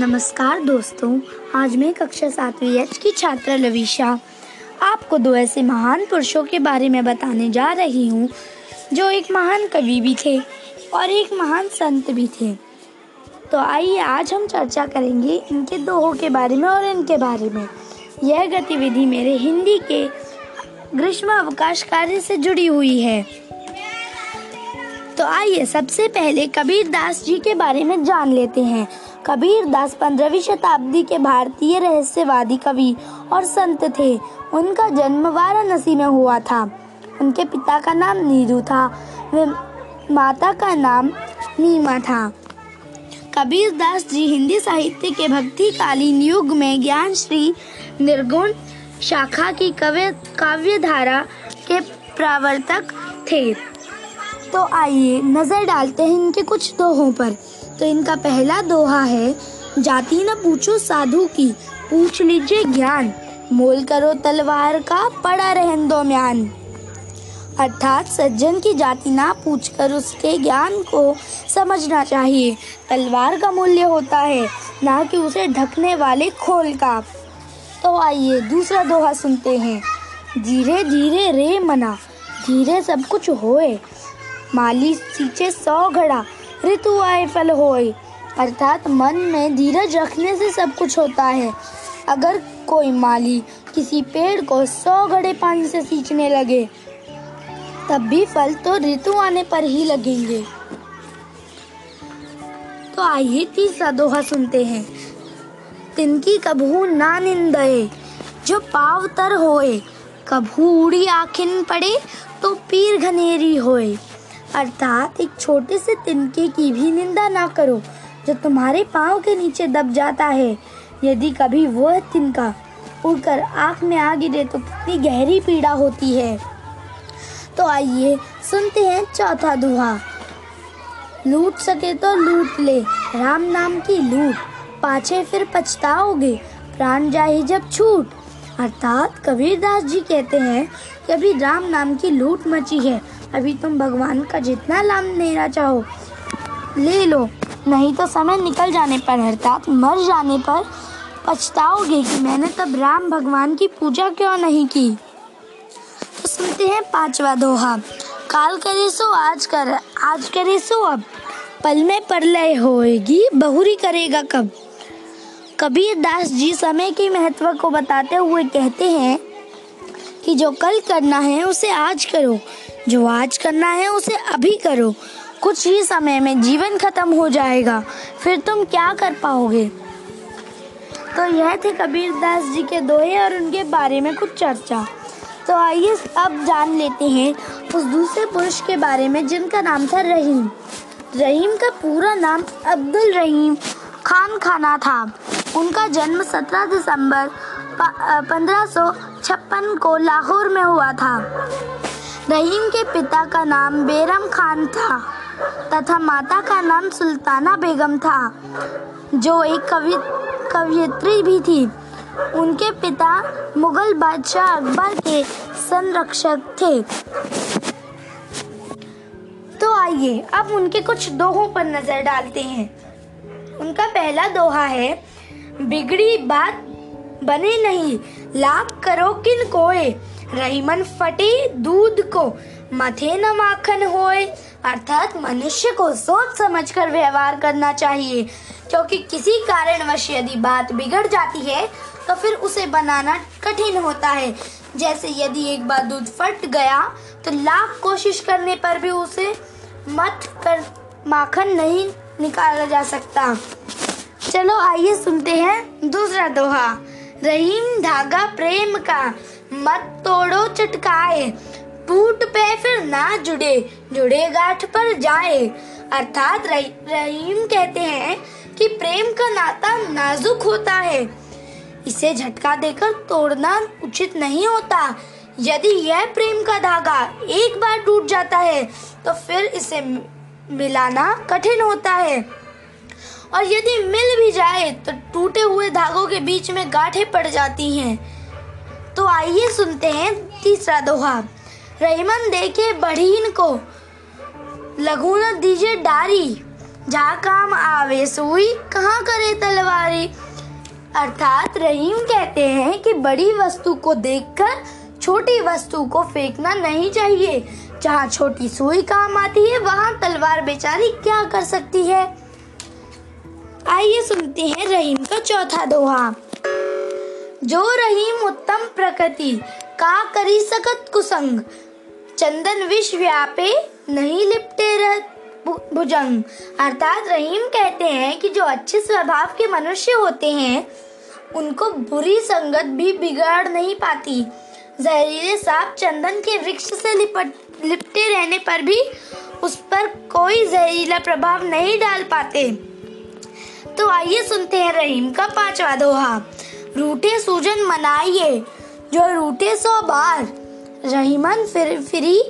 नमस्कार दोस्तों, आज मैं कक्षा सातवीं एच की छात्रा लविशा आपको दो ऐसे महान पुरुषों के बारे में बताने जा रही हूँ, जो एक महान कवि भी थे और एक महान संत भी थे। तो आइए आज हम चर्चा करेंगे इनके दोहों के बारे में और इनके बारे में। यह गतिविधि मेरे हिंदी के ग्रीष्म अवकाश कार्य से जुड़ी हुई है। तो आइए सबसे पहले कबीर दास जी के बारे में जान लेते हैं। कबीर दास पंद्रहवीं शताब्दी के भारतीय रहस्यवादी कवि और संत थे। उनका जन्म वाराणसी में हुआ था। उनके पिता का नाम नीरू था। वे माता का नाम नीमा था। कबीर दास जी हिंदी साहित्य के भक्तिकालीन युग में ज्ञान श्री निर्गुण शाखा की कव्य काव्य धारा के प्रवर्तक थे। तो आइए, नज़र डालते हैं इनके कुछ दोहों पर। तो इनका पहला दोहा है, जाति न पूछो साधु की, पूछ लीजिए ज्ञान। मोल करो तलवार का, पड़ा रहन दो म्यान। अर्थात सज्जन की जाति ना पूछकर उसके ज्ञान को समझना चाहिए। तलवार का मूल्य होता है, ना कि उसे ढकने वाले खोल का। तो आइए, दूसरा दोहा सुनते हैं। धीरे धीरे रे मना, धीरे सब कुछ होए माली सींचे सौ घड़ा। ऋतु आए, फल होए। अर्थात मन में धीरज रखने से सब कुछ होता है। अगर कोई माली किसी पेड़ को सौ घड़े पानी से सींचने लगे, तब भी फल तो ऋतु आने पर ही लगेंगे। तो आइए तीसरा दोहा सुनते हैं। तिनकी कभू ना निंदे जो पाव तर होए। कभू उड़ी आखिन पड़े तो पीर घनेरी होए। अर्थात एक छोटे से तिनके की भी निंदा ना करो, जो तुम्हारे पाँव के नीचे दब जाता है। यदि कभी वह तिनका उड़कर आँख में आ गिरे तो कितनी गहरी पीड़ा होती है। तो आइए सुनते हैं चौथा दुहा। लूट सके तो लूट ले, राम नाम की लूट। पाछे फिर पछताओगे, प्राण जाए जब छूट। अर्थात कबीरदास जी कहते हैं कि अभी राम नाम की लूट मची है। अभी तुम भगवान का जितना लाभ लेना चाहो, ले लो। नहीं तो समय निकल जाने पर, अर्थात मर जाने पर पछताओगे कि मैंने तब राम भगवान की पूजा क्यों नहीं की? तो सुनते हैं पांचवा दोहा। काल करे सो आज कर, आज करे सो अब। पल में परलय होएगी, बहुरी करेगा कब? कबीर दास जी समय के महत्व को बताते हुए कहते हैं कि जो कल करना है, उसे आज करो। जो आज करना है, उसे अभी करो। कुछ ही समय में जीवन खत्म हो जाएगा। फिर तुम क्या कर पाओगे? तो यह थे कबीर दास जी के दोहे और उनके बारे में कुछ चर्चा। तो आइए अब जान लेते हैं उस दूसरे पुरुष के बारे में जिनका नाम था रहीम। रहीम का पूरा नाम अब्दुल रहीम खान खाना था। उनका जन्म 17 दिसंबर पंद्रह को लाहौर में हुआ था। रहीम के पिता का नाम बेरम खान था तथा माता का नाम सुल्ताना बेगम था, जो एक कवि, कवियत्री भी थी। उनके पिता मुगल बादशाह अकबर के संरक्षक थे। तो आइए, अब उनके कुछ दोहों पर नज़र डालते हैं। उनका पहला दोहा है बिगड़ी बात बने नहीं। लाभ करो किन कोए? रहीमन फटे दूध को। मथे न माखन होए। अर्थात मनुष्य को सोच समझकर व्यवहार करना चाहिए। क्योंकि किसी कारणवश यदि बात बिगड़ जाती है तो फिर उसे बनाना कठिन होता है। जैसे यदि एक बार दूध फट गया तो लाख कोशिश करने पर भी उसे मत कर, माखन नहीं निकाला जा सकता। चलो आइए सुनते हैं दूसरा दोहा। रहीम धागा प्रेम का, मत तोड़ो चटकाए। टूट पे फिर ना जुड़े जुड़े गांठ पर जाए। अर्थात रहीम कहते हैं कि प्रेम का नाता नाजुक होता है। इसे झटका देकर तोड़ना उचित नहीं होता। यदि यह प्रेम का धागा एक बार टूट जाता है तो फिर इसे मिलाना कठिन होता है। और यदि मिल भी जाए तो टूटे हुए धागों के बीच में गांठें पड़ जाती हैं। तो आइए सुनते हैं तीसरा दोहा। रहीमन देखे बढ़ीन को लघु न दीजिए डारी। जहाँ काम आवे सुई, कहाँ करे तलवारी। अर्थात रहीम कहते हैं कि बड़ी वस्तु को देखकर छोटी वस्तु को फेंकना नहीं चाहिए। जहाँ छोटी सुई काम आती है, वहाँ तलवार बेचारी क्या कर सकती है? आइए सुनते हैं रहीम का चौथा दोहा। जो रहीम उत्तम प्रकृति, का करी सकत कुसंग। चंदन विष व्यापे, नहीं लिपटे रह भुजंग। अर्थात रहीम कहते हैं कि जो अच्छे स्वभाव के मनुष्य होते हैं, उनको बुरी संगत भी बिगाड़ नहीं पाती। जहरीले सांप चंदन के वृक्ष से लिपट, लिपटे रहने पर भी उस पर कोई जहरीला प्रभाव नहीं डाल पाते। तो आइए सुनते हैं रहीम का पांचवा दोहा। रूठे सूजन मनाइए, जो रूठे सौ बार। रहीमन फिर, फिरी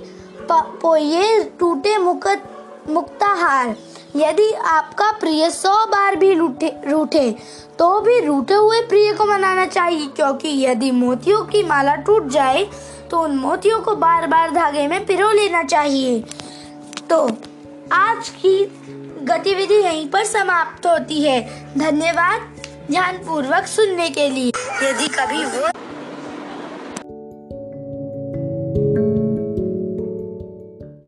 पोये टूटे मुकत, मुक्ताहार। यदि आपका प्रिय सौ बार भी रूठे रूठे तो भी रूठे हुए प्रिय को मनाना चाहिए, क्योंकि यदि मोतियों की माला टूट जाए तो उन मोतियों को बार बार धागे में पिरो लेना चाहिए। तो आज की गतिविधि यहीं पर समाप्त होती है। धन्यवाद ध्यान पूर्वक सुनने के लिए। यदि कभी वो